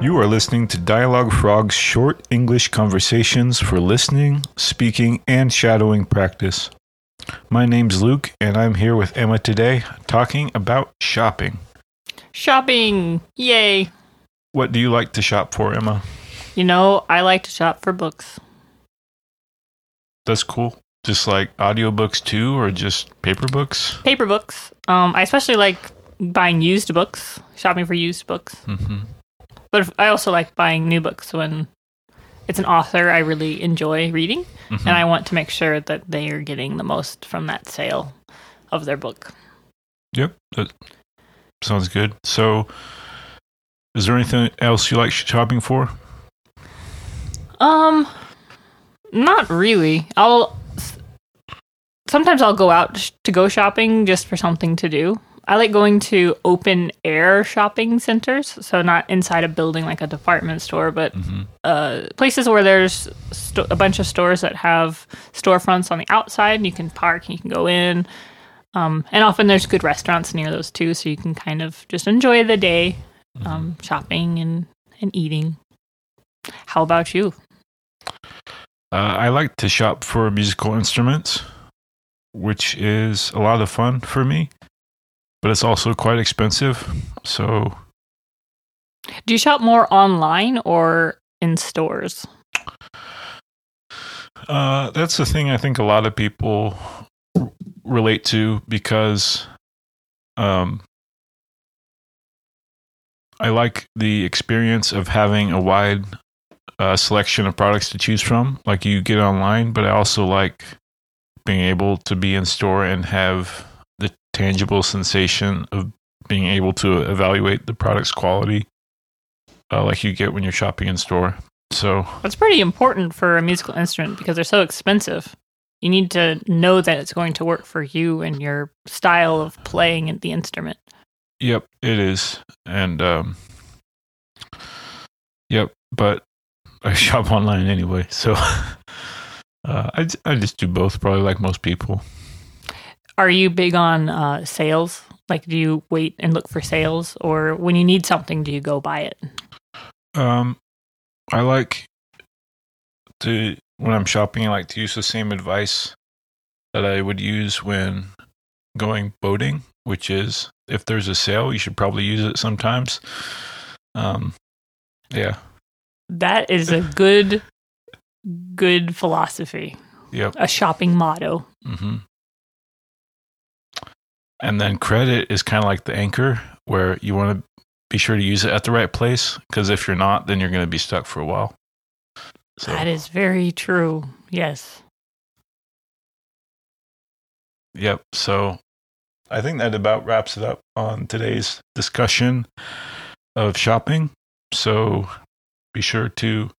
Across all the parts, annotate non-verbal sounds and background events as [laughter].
You are listening to Dialogue Frog's short English conversations for listening, speaking, and shadowing practice. My name's Luke, and I'm here with Emma today talking about shopping. Shopping! Yay! What do you like to shop for, Emma? You know, I like to shop for books. That's cool. Just like audiobooks too, or just paper books? Paper books. Um, I especially like buying used books, shopping for used books. Mm-hmm. But if- I also like buying new books when it's an author I really enjoy reading, Mhm. and I want to make sure that they are getting the most from that sale of their book. Yep, that sounds good. So, is there anything else you like shopping for? Um, not really. I'll sometimes I'll go out to go shopping just for something to do. I like going to open air shopping centers, so not inside a building like a department store, but Mm-hmm. uh, places where there's sto- a bunch of stores that have storefronts on the outside. And you can park, and you can go in, um, and often there's good restaurants near those too, so you can kind of just enjoy the day um, shopping and and eating. How about you? Uh, I like to shop for musical instruments, which is a lot of fun for me, but it's also quite expensive. So, Do you shop more online or in stores? uh, that's the thing I think a lot of people r- relate to because um, I like the experience of having a wide uh, selection of products to choose from, like you get online, but I also like being able to be in store and have tangible sensation of being able to evaluate the product's quality, uh, like you get when you're shopping in store. So, That's pretty important for a musical instrument because they're so expensive. You need to know that it's going to work for you and your style of playing the instrument. Yep, it is. And um Yep, but I [laughs] shop online anyway, so [laughs] uh I I just do both probably like most people. Are you big on uh, sales? Like, do you wait and look for sales, or when you need something, do you go buy it? Um I like to when I'm shopping I like to use the same advice that I would use when going boating, which is if there's a sale, you should probably use it sometimes. Um yeah. That is a good, good philosophy, Yep. a shopping motto. hmm And then credit is kind of like the anchor where you want to be sure to use it at the right place because if you're not, then you're going to be stuck for a while. So, That is very true. Yes. yep. So I think that about wraps it up on today's discussion of shopping. So be sure to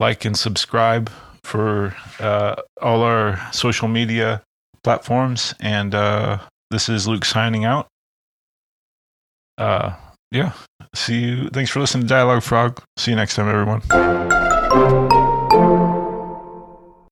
like and subscribe for uh, all our social media platforms. And uh, this is Luke signing out. Uh, yeah. See you. Thanks for listening to Dialogue Frog. See you next time, everyone.